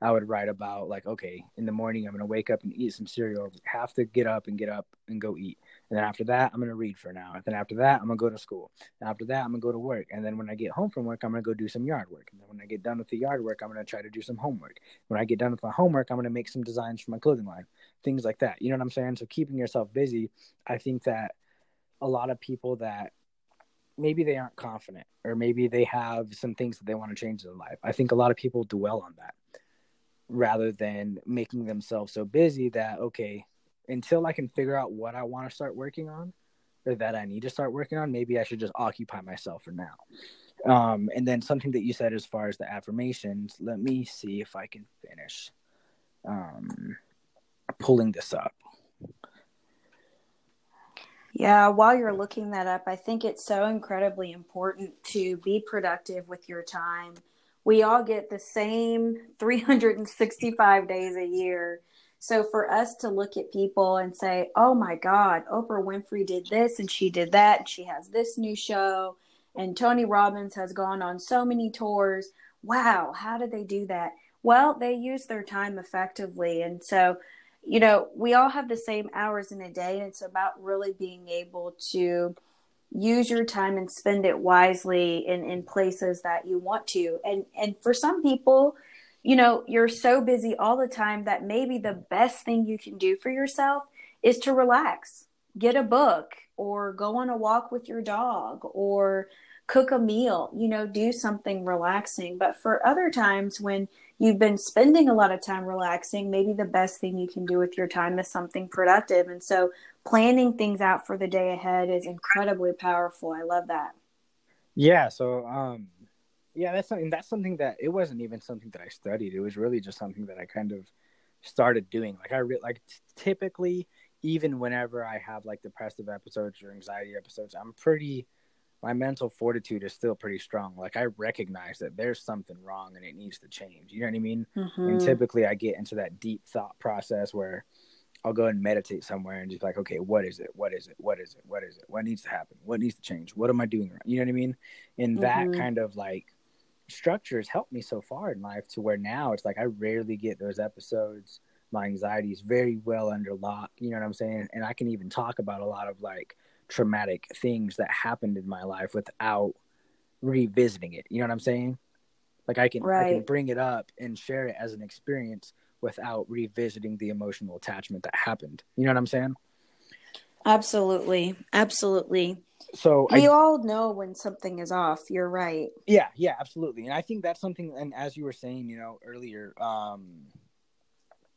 I would write about like, okay, in the morning I'm gonna wake up and eat some cereal. Have to get up and get up and go eat. And then after that, I'm gonna read for an hour. And then after that, I'm gonna go to school. And after that, I'm gonna go to work. And then when I get home from work, I'm gonna go do some yard work. And then when I get done with the yard work, I'm gonna try to do some homework. When I get done with my homework, I'm gonna make some designs for my clothing line. Things like that. You know what I'm saying? So keeping yourself busy, I think that a lot of people that maybe they aren't confident or maybe they have some things that they want to change in life. I think a lot of people dwell on that rather than making themselves so busy that okay until i can figure out what i want to start working on or that i need to start working on maybe i should just occupy myself for now Um, and then something that you said as far as the affirmations, let me see if I can finish um, pulling this up. Yeah, while you're looking that up, I think it's so incredibly important to be productive with your time. We all get the same 365 days a year. So for us to look at people and say, oh my God, Oprah Winfrey did this and she did that, and she has this new show, and Tony Robbins has gone on so many tours. Wow, how did they do that? Well, they use their time effectively. And so you know, we all have the same hours in a day. And it's about really being able to use your time and spend it wisely in, in places that you want to. And and for some people, you know, you're so busy all the time that maybe the best thing you can do for yourself is to relax, get a book, or go on a walk with your dog, or cook a meal, you know, do something relaxing. But for other times when you've been spending a lot of time relaxing, maybe the best thing you can do with your time is something productive. And so planning things out for the day ahead is incredibly powerful. I love that. Yeah, so um yeah, that's something that's something that it wasn't even something that I studied. It was really just something that I kind of started doing. Like I re- like t- typically even whenever I have like depressive episodes or anxiety episodes, I'm pretty my mental fortitude is still pretty strong. Like I recognize that there's something wrong and it needs to change. You know what I mean? Mm-hmm. And typically I get into that deep thought process where I'll go and meditate somewhere and just like, okay, what is it? What is it? What is it? What is it? What needs to happen? What needs to change? What am I doing wrong? You know what I mean? And mm-hmm. that kind of like structure has helped me so far in life to where now it's like I rarely get those episodes. My anxiety is very well under lock. You know what I'm saying? And I can even talk about a lot of like traumatic things that happened in my life without revisiting it. You know what I'm saying? Like I can right. I can bring it up and share it as an experience without revisiting the emotional attachment that happened. You know what I'm saying? Absolutely. Absolutely. So we I, all know when something is off. You're right. Yeah, yeah, absolutely. And I think that's something and as you were saying, you know, earlier, um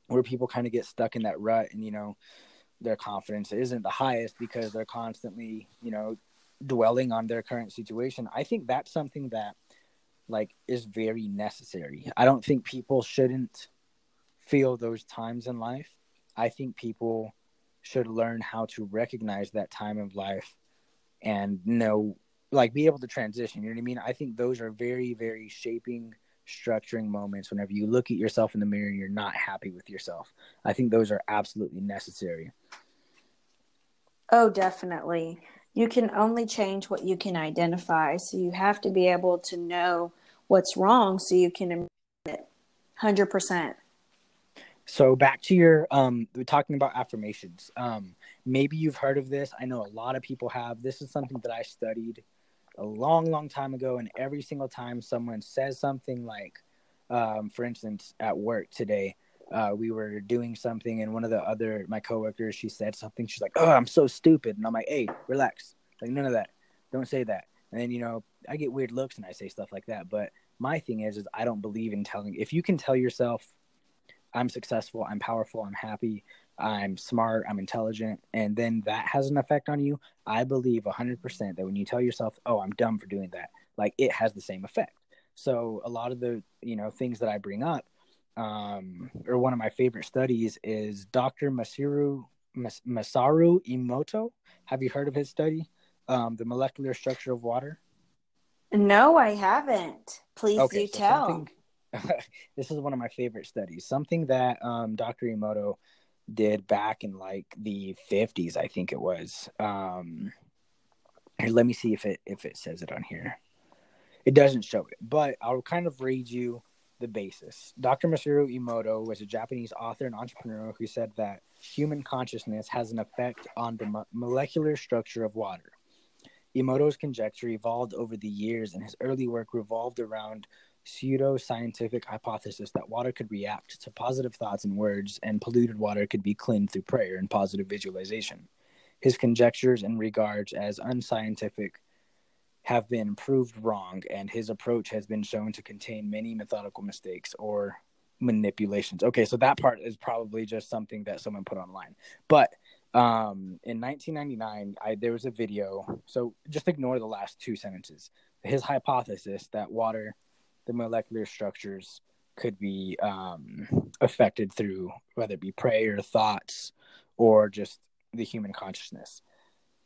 where people kind of get stuck in that rut and you know, their confidence isn't the highest because they're constantly, you know, dwelling on their current situation. I think that's something that like is very necessary. I don't think people shouldn't feel those times in life. I think people should learn how to recognize that time of life and know like be able to transition. You know what I mean? I think those are very, very shaping structuring moments whenever you look at yourself in the mirror and you're not happy with yourself. I think those are absolutely necessary. Oh, definitely. You can only change what you can identify. So you have to be able to know what's wrong so you can improve it 100%. So back to your um we're talking about affirmations. Um maybe you've heard of this. I know a lot of people have. This is something that I studied a long, long time ago, and every single time someone says something like, um, for instance, at work today, uh, we were doing something, and one of the other my coworkers, she said something. She's like, "Oh, I'm so stupid," and I'm like, "Hey, relax. Like none of that. Don't say that." And then you know, I get weird looks and I say stuff like that. But my thing is, is I don't believe in telling. If you can tell yourself, "I'm successful, I'm powerful, I'm happy," I'm smart, I'm intelligent, and then that has an effect on you, I believe 100% that when you tell yourself, "Oh, I'm dumb for doing that," like it has the same effect. So a lot of the, you know, things that I bring up um or one of my favorite studies is Dr. Masaru Mas- Masaru Emoto. Have you heard of his study? Um, the molecular structure of water? No, I haven't. Please okay, do so tell. this is one of my favorite studies. Something that um, Dr. Emoto did back in like the 50s i think it was um here, let me see if it if it says it on here it doesn't show it but i'll kind of read you the basis dr masaru emoto was a japanese author and entrepreneur who said that human consciousness has an effect on the mo- molecular structure of water emoto's conjecture evolved over the years and his early work revolved around pseudo-scientific hypothesis that water could react to positive thoughts and words and polluted water could be cleaned through prayer and positive visualization. His conjectures in regards as unscientific have been proved wrong, and his approach has been shown to contain many methodical mistakes or manipulations. Okay, so that part is probably just something that someone put online. But um, in 1999, I, there was a video. So just ignore the last two sentences his hypothesis that water, the molecular structures, could be um, affected through whether it be prayer, thoughts, or just the human consciousness.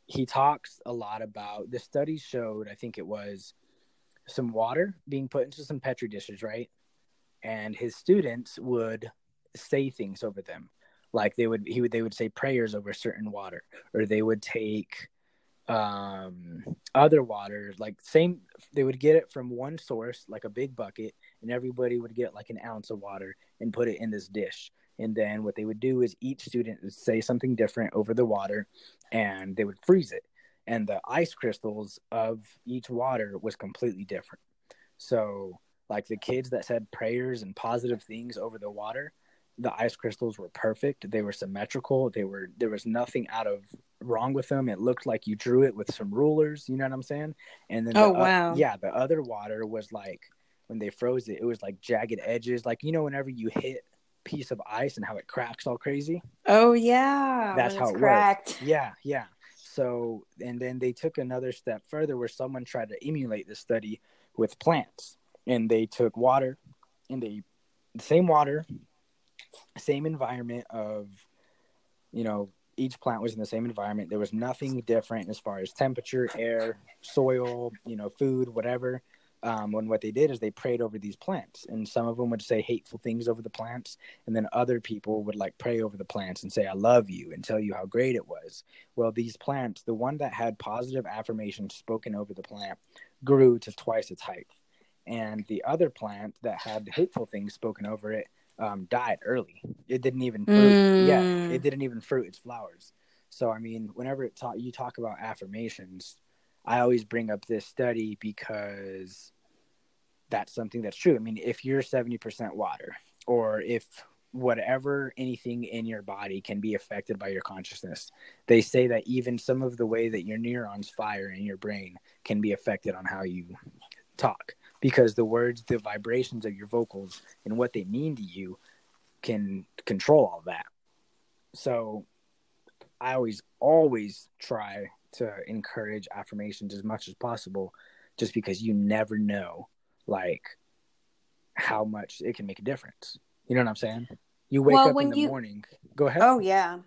He talks a lot about the studies showed, I think it was some water being put into some petri dishes, right? And his students would say things over them. Like they would he would they would say prayers over certain water, or they would take um other water like same they would get it from one source like a big bucket and everybody would get like an ounce of water and put it in this dish and then what they would do is each student would say something different over the water and they would freeze it. And the ice crystals of each water was completely different. So like the kids that said prayers and positive things over the water the ice crystals were perfect. They were symmetrical. They were there was nothing out of wrong with them. It looked like you drew it with some rulers you know what i'm saying? And then oh the, wow. uh, yeah the other water was like when they froze it it was like jagged edges. Like you know whenever you hit piece of ice and how it cracks all crazy. Oh yeah that's how it cracked. Works yeah yeah. So and then they took another step further where someone tried to emulate this study with plants. And they took water and they the same water same environment of you know each plant was in the same environment. There was nothing different as far as temperature air soil you know food whatever um, when what they did is they prayed over these plants and some of them would say hateful things over the plants and then other people would like pray over the plants and say i love you and tell you how great it was well these plants the one that had positive affirmations spoken over the plant grew to twice its height and the other plant that had hateful things spoken over it um, died early. It didn't even fruit. Mm. Yeah, it didn't even fruit its flowers. So I mean, whenever it ta- you talk about affirmations, I always bring up this study because that's something that's true. I mean, if you're seventy percent water, or if whatever anything in your body can be affected by your consciousness, they say that even some of the way that your neurons fire in your brain can be affected on how you talk because the words, the vibrations of your vocals, and what they mean to you can control all that. So I always, always try to encourage affirmations as much as possible just because you never know, like, how much it can make a difference. You know what I'm saying? You wake Well, up in the you- morning. Go ahead. oh yeah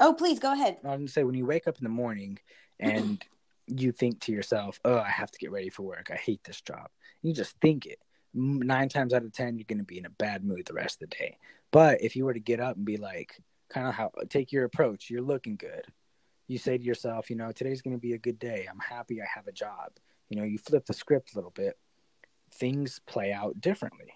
oh please go ahead I'm gonna say when you wake up in the morning and you think to yourself, "Oh, I have to get ready for work. I hate this job." You just think it. Nine times out of ten, you're gonna be in a bad mood the rest of the day. But if you were to get up and be like, kind of how take your approach, you're looking good. You say to yourself, you know, today's gonna be a good day. I'm happy I have a job. You know, you flip the script a little bit. Things play out differently.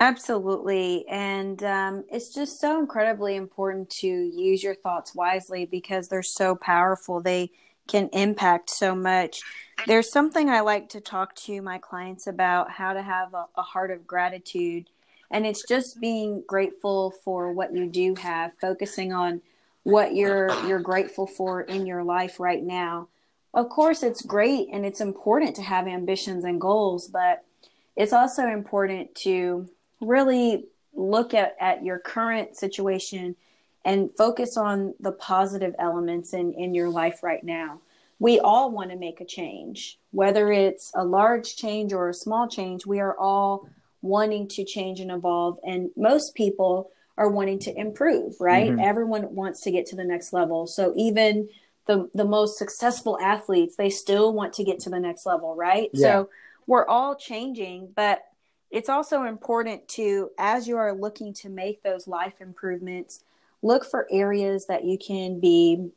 Absolutely. And um, it's just so incredibly important to use your thoughts wisely because they're so powerful. They can impact so much. There's something I like to talk to my clients about how to have a, a heart of gratitude. And it's just being grateful for what you do have, focusing on what you're you're grateful for in your life right now. Of course, it's great and it's important to have ambitions and goals, but it's also important to really look at, at your current situation and focus on the positive elements in, in your life right now. We all want to make a change, whether it's a large change or a small change, we are all wanting to change and evolve. And most people are wanting to improve, right? Mhm. Everyone wants to get to the next level. So even the, the most successful athletes, they still want to get to the next level, right? Yeah. So we're all changing, but it's also important to, as you are looking to make those life improvements, look for areas that you can be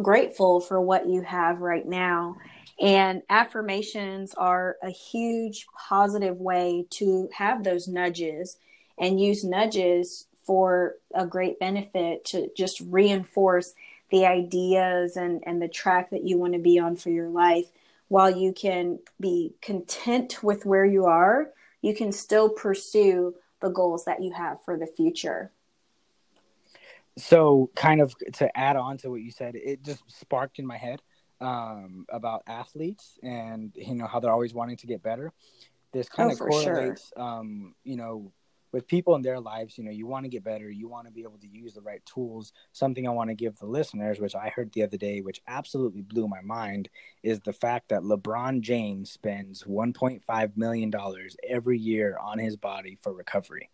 grateful for what you have right now. And affirmations are a huge positive way to have those nudges and use nudges for a great benefit to just reinforce the ideas and, and the track that you want to be on for your life. While you can be content with where you are, you can still pursue the goals that you have for the future. so kind of to add on to what you said it just sparked in my head um, about athletes and you know how they're always wanting to get better this kind Oh, of for sure. correlates um, you know with people in their lives, you know, you want to get better, you want to be able to use the right tools. Something I want to give the listeners, which I heard the other day, which absolutely blew my mind, is the fact that LeBron James spends $1.5 million every year on his body for recovery.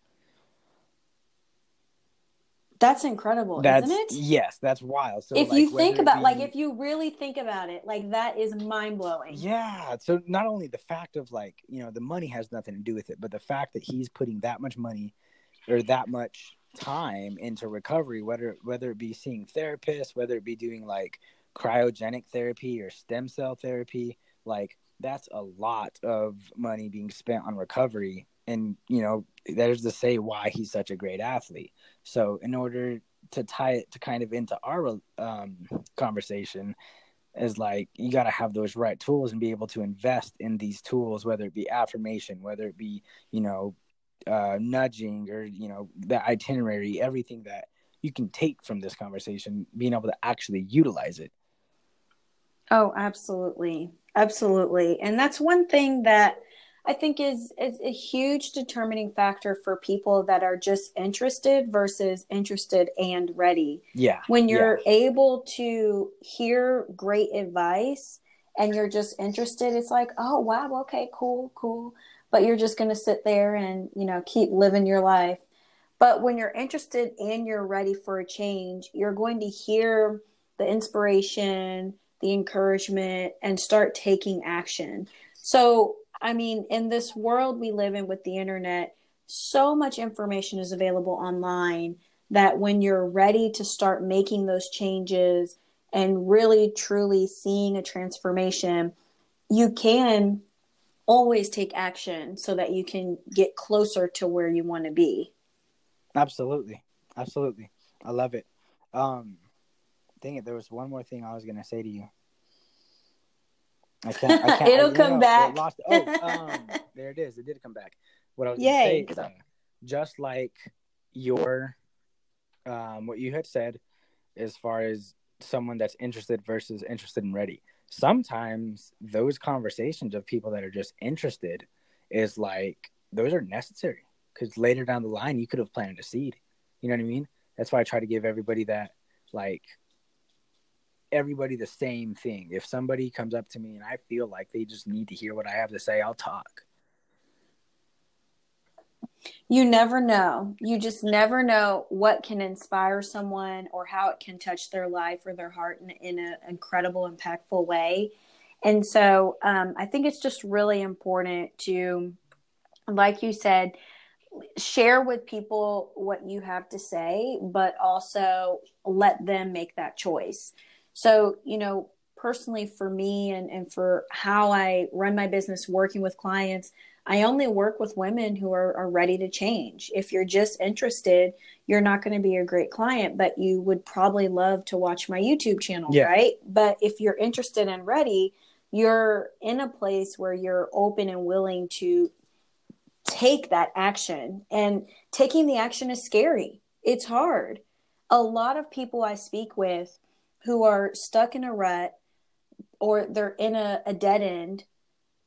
That's incredible, That's, isn't it? Yes, that's wild. So if like, you think about be- like if you really think about it, like that is mind blowing. Yeah. So not only the fact of like, you know, the money has nothing to do with it, but the fact that he's putting that much money or that much time into recovery, whether whether it be seeing therapists, whether it be doing like cryogenic therapy or stem cell therapy, like that's a lot of money being spent on recovery. And, you know, that is to say why he's such a great athlete. So in order to tie it to kind of into our um, conversation, is like you got to have those right tools and be able to invest in these tools whether it be affirmation whether it be you know uh, nudging or you know the itinerary everything that you can take from this conversation being able to actually utilize it Oh, absolutely. Absolutely. And that's one thing that I think is is a huge determining factor for people that are just interested versus interested and ready. yeah When you're able to hear great advice and you're just interested, it's like, "Oh, wow, okay, cool, cool." But you're just going to sit there and, you know, keep living your life. But when you're interested and you're ready for a change, you're going to hear the inspiration, the encouragement, and start taking action. So, I mean, in this world we live in with the internet, so much information is available online that when you're ready to start making those changes and really truly seeing a transformation, you can always take action so that you can get closer to where you want to be. absolutely. Absolutely. I love it. Um dang it there was one more thing i was gonna say to you i can't, I can't It'll I- come no, it back. lost- oh um there it is it did come back what i was Yay. say is uh, just like your um what you had said as far as someone that's interested versus interested and ready sometimes those conversations of people that are just interested is like those are necessary because later down the line you could have planted a seed you know what i mean that's why i try to give everybody that like everybody the same thing if somebody comes up to me and i feel like they just need to hear what i have to say i'll talk You never know. You just never know what can inspire someone or how it can touch their life or their heart in, in an incredible, impactful way. And so um, I think it's just really important to, like you said, share with people what you have to say, but also let them make that choice. So, you know, personally for me and, and for how I run my business working with clients, I only work with women who are, are ready to change. If you're just interested, you're not going to be a great client, but you would probably love to watch my YouTube channel, Yeah. right? But if you're interested and ready, you're in a place where you're open and willing to take that action. And taking the action is scary, it's hard. A lot of people I speak with who are stuck in a rut or they're in a, a dead end,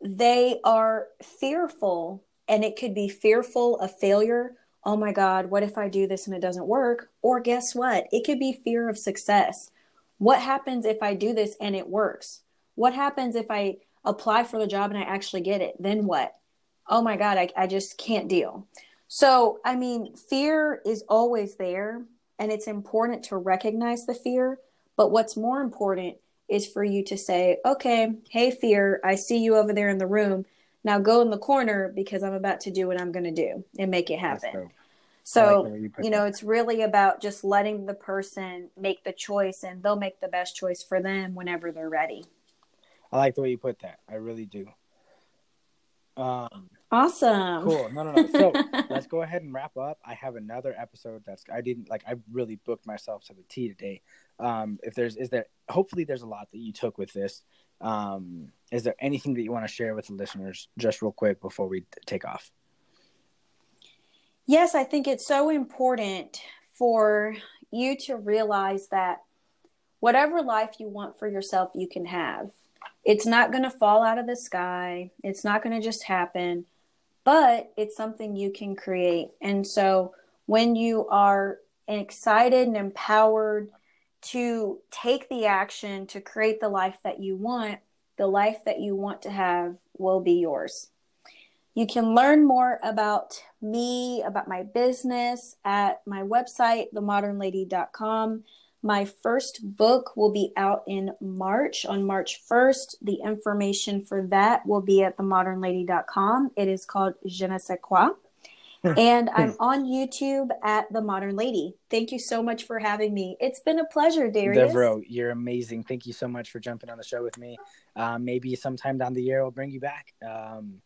they are fearful, and it could be fearful of failure. Oh my God, what if I do this and it doesn't work? Or guess what? It could be fear of success. What happens if I do this and it works? What happens if I apply for the job and I actually get it? Then what? Oh my God, I, I just can't deal. So, I mean, fear is always there, and it's important to recognize the fear. But what's more important is for you to say, okay, hey, fear, I see you over there in the room. Now go in the corner because I'm about to do what I'm going to do and make it happen. So, like you you know, that. it's really about just letting the person make the choice and they'll make the best choice for them whenever they're ready. I like the way you put that. I really do. Um, Awesome. cool. No, no, no. So let's go ahead and wrap up. I have another episode that's I didn't like. I really booked myself to the T today. Um, if there's is there hopefully there's a lot that you took with this. Um, is there anything that you want to share with the listeners just real quick before we take off? Yes, I think it's so important for you to realize that whatever life you want for yourself, you can have. It's not going to fall out of the sky, it's not going to just happen. but it's something you can create. And so when you are excited and empowered to take the action to create the life that you want, the life that you want to have will be yours. You can learn more about me, about my business at my website, themodernlady.com. My first book will be out in March, on March 1st. The information for that will be at themodernlady.com. It is called Je ne sais quoi. And I'm on YouTube at The Modern Lady. Thank you so much for having me. It's been a pleasure, Darius. Devoreaux, you're amazing. Thank you so much for jumping on the show with me. Um, maybe sometime down the year, we'll bring you back. Um,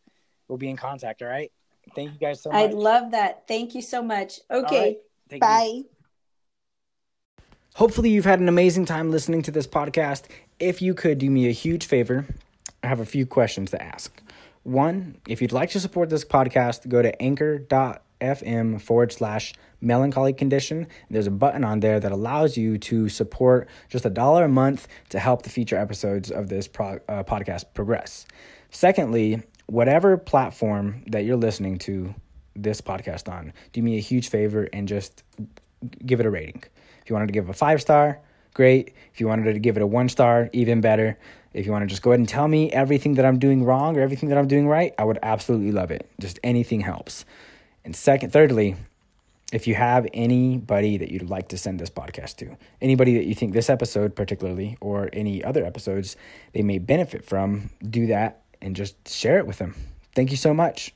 we'll be in contact, all right? Thank you guys so much. I love that. Thank you so much. Okay. Right. Bye. You. Hopefully, you've had an amazing time listening to this podcast. If you could do me a huge favor, I have a few questions to ask. One, if you'd like to support this podcast, go to anchor.fm forward slash melancholy condition. There's a button on there that allows you to support just a dollar a month to help the future episodes of this pro- uh, podcast progress. Secondly, whatever platform that you're listening to this podcast on, do me a huge favor and just give it a rating. If you wanted to give a five star, great. If you wanted to give it a one star, even better. If you want to just go ahead and tell me everything that I'm doing wrong or everything that I'm doing right, I would absolutely love it. Just anything helps. And second, thirdly, if you have anybody that you'd like to send this podcast to, anybody that you think this episode particularly or any other episodes they may benefit from, do that and just share it with them. Thank you so much.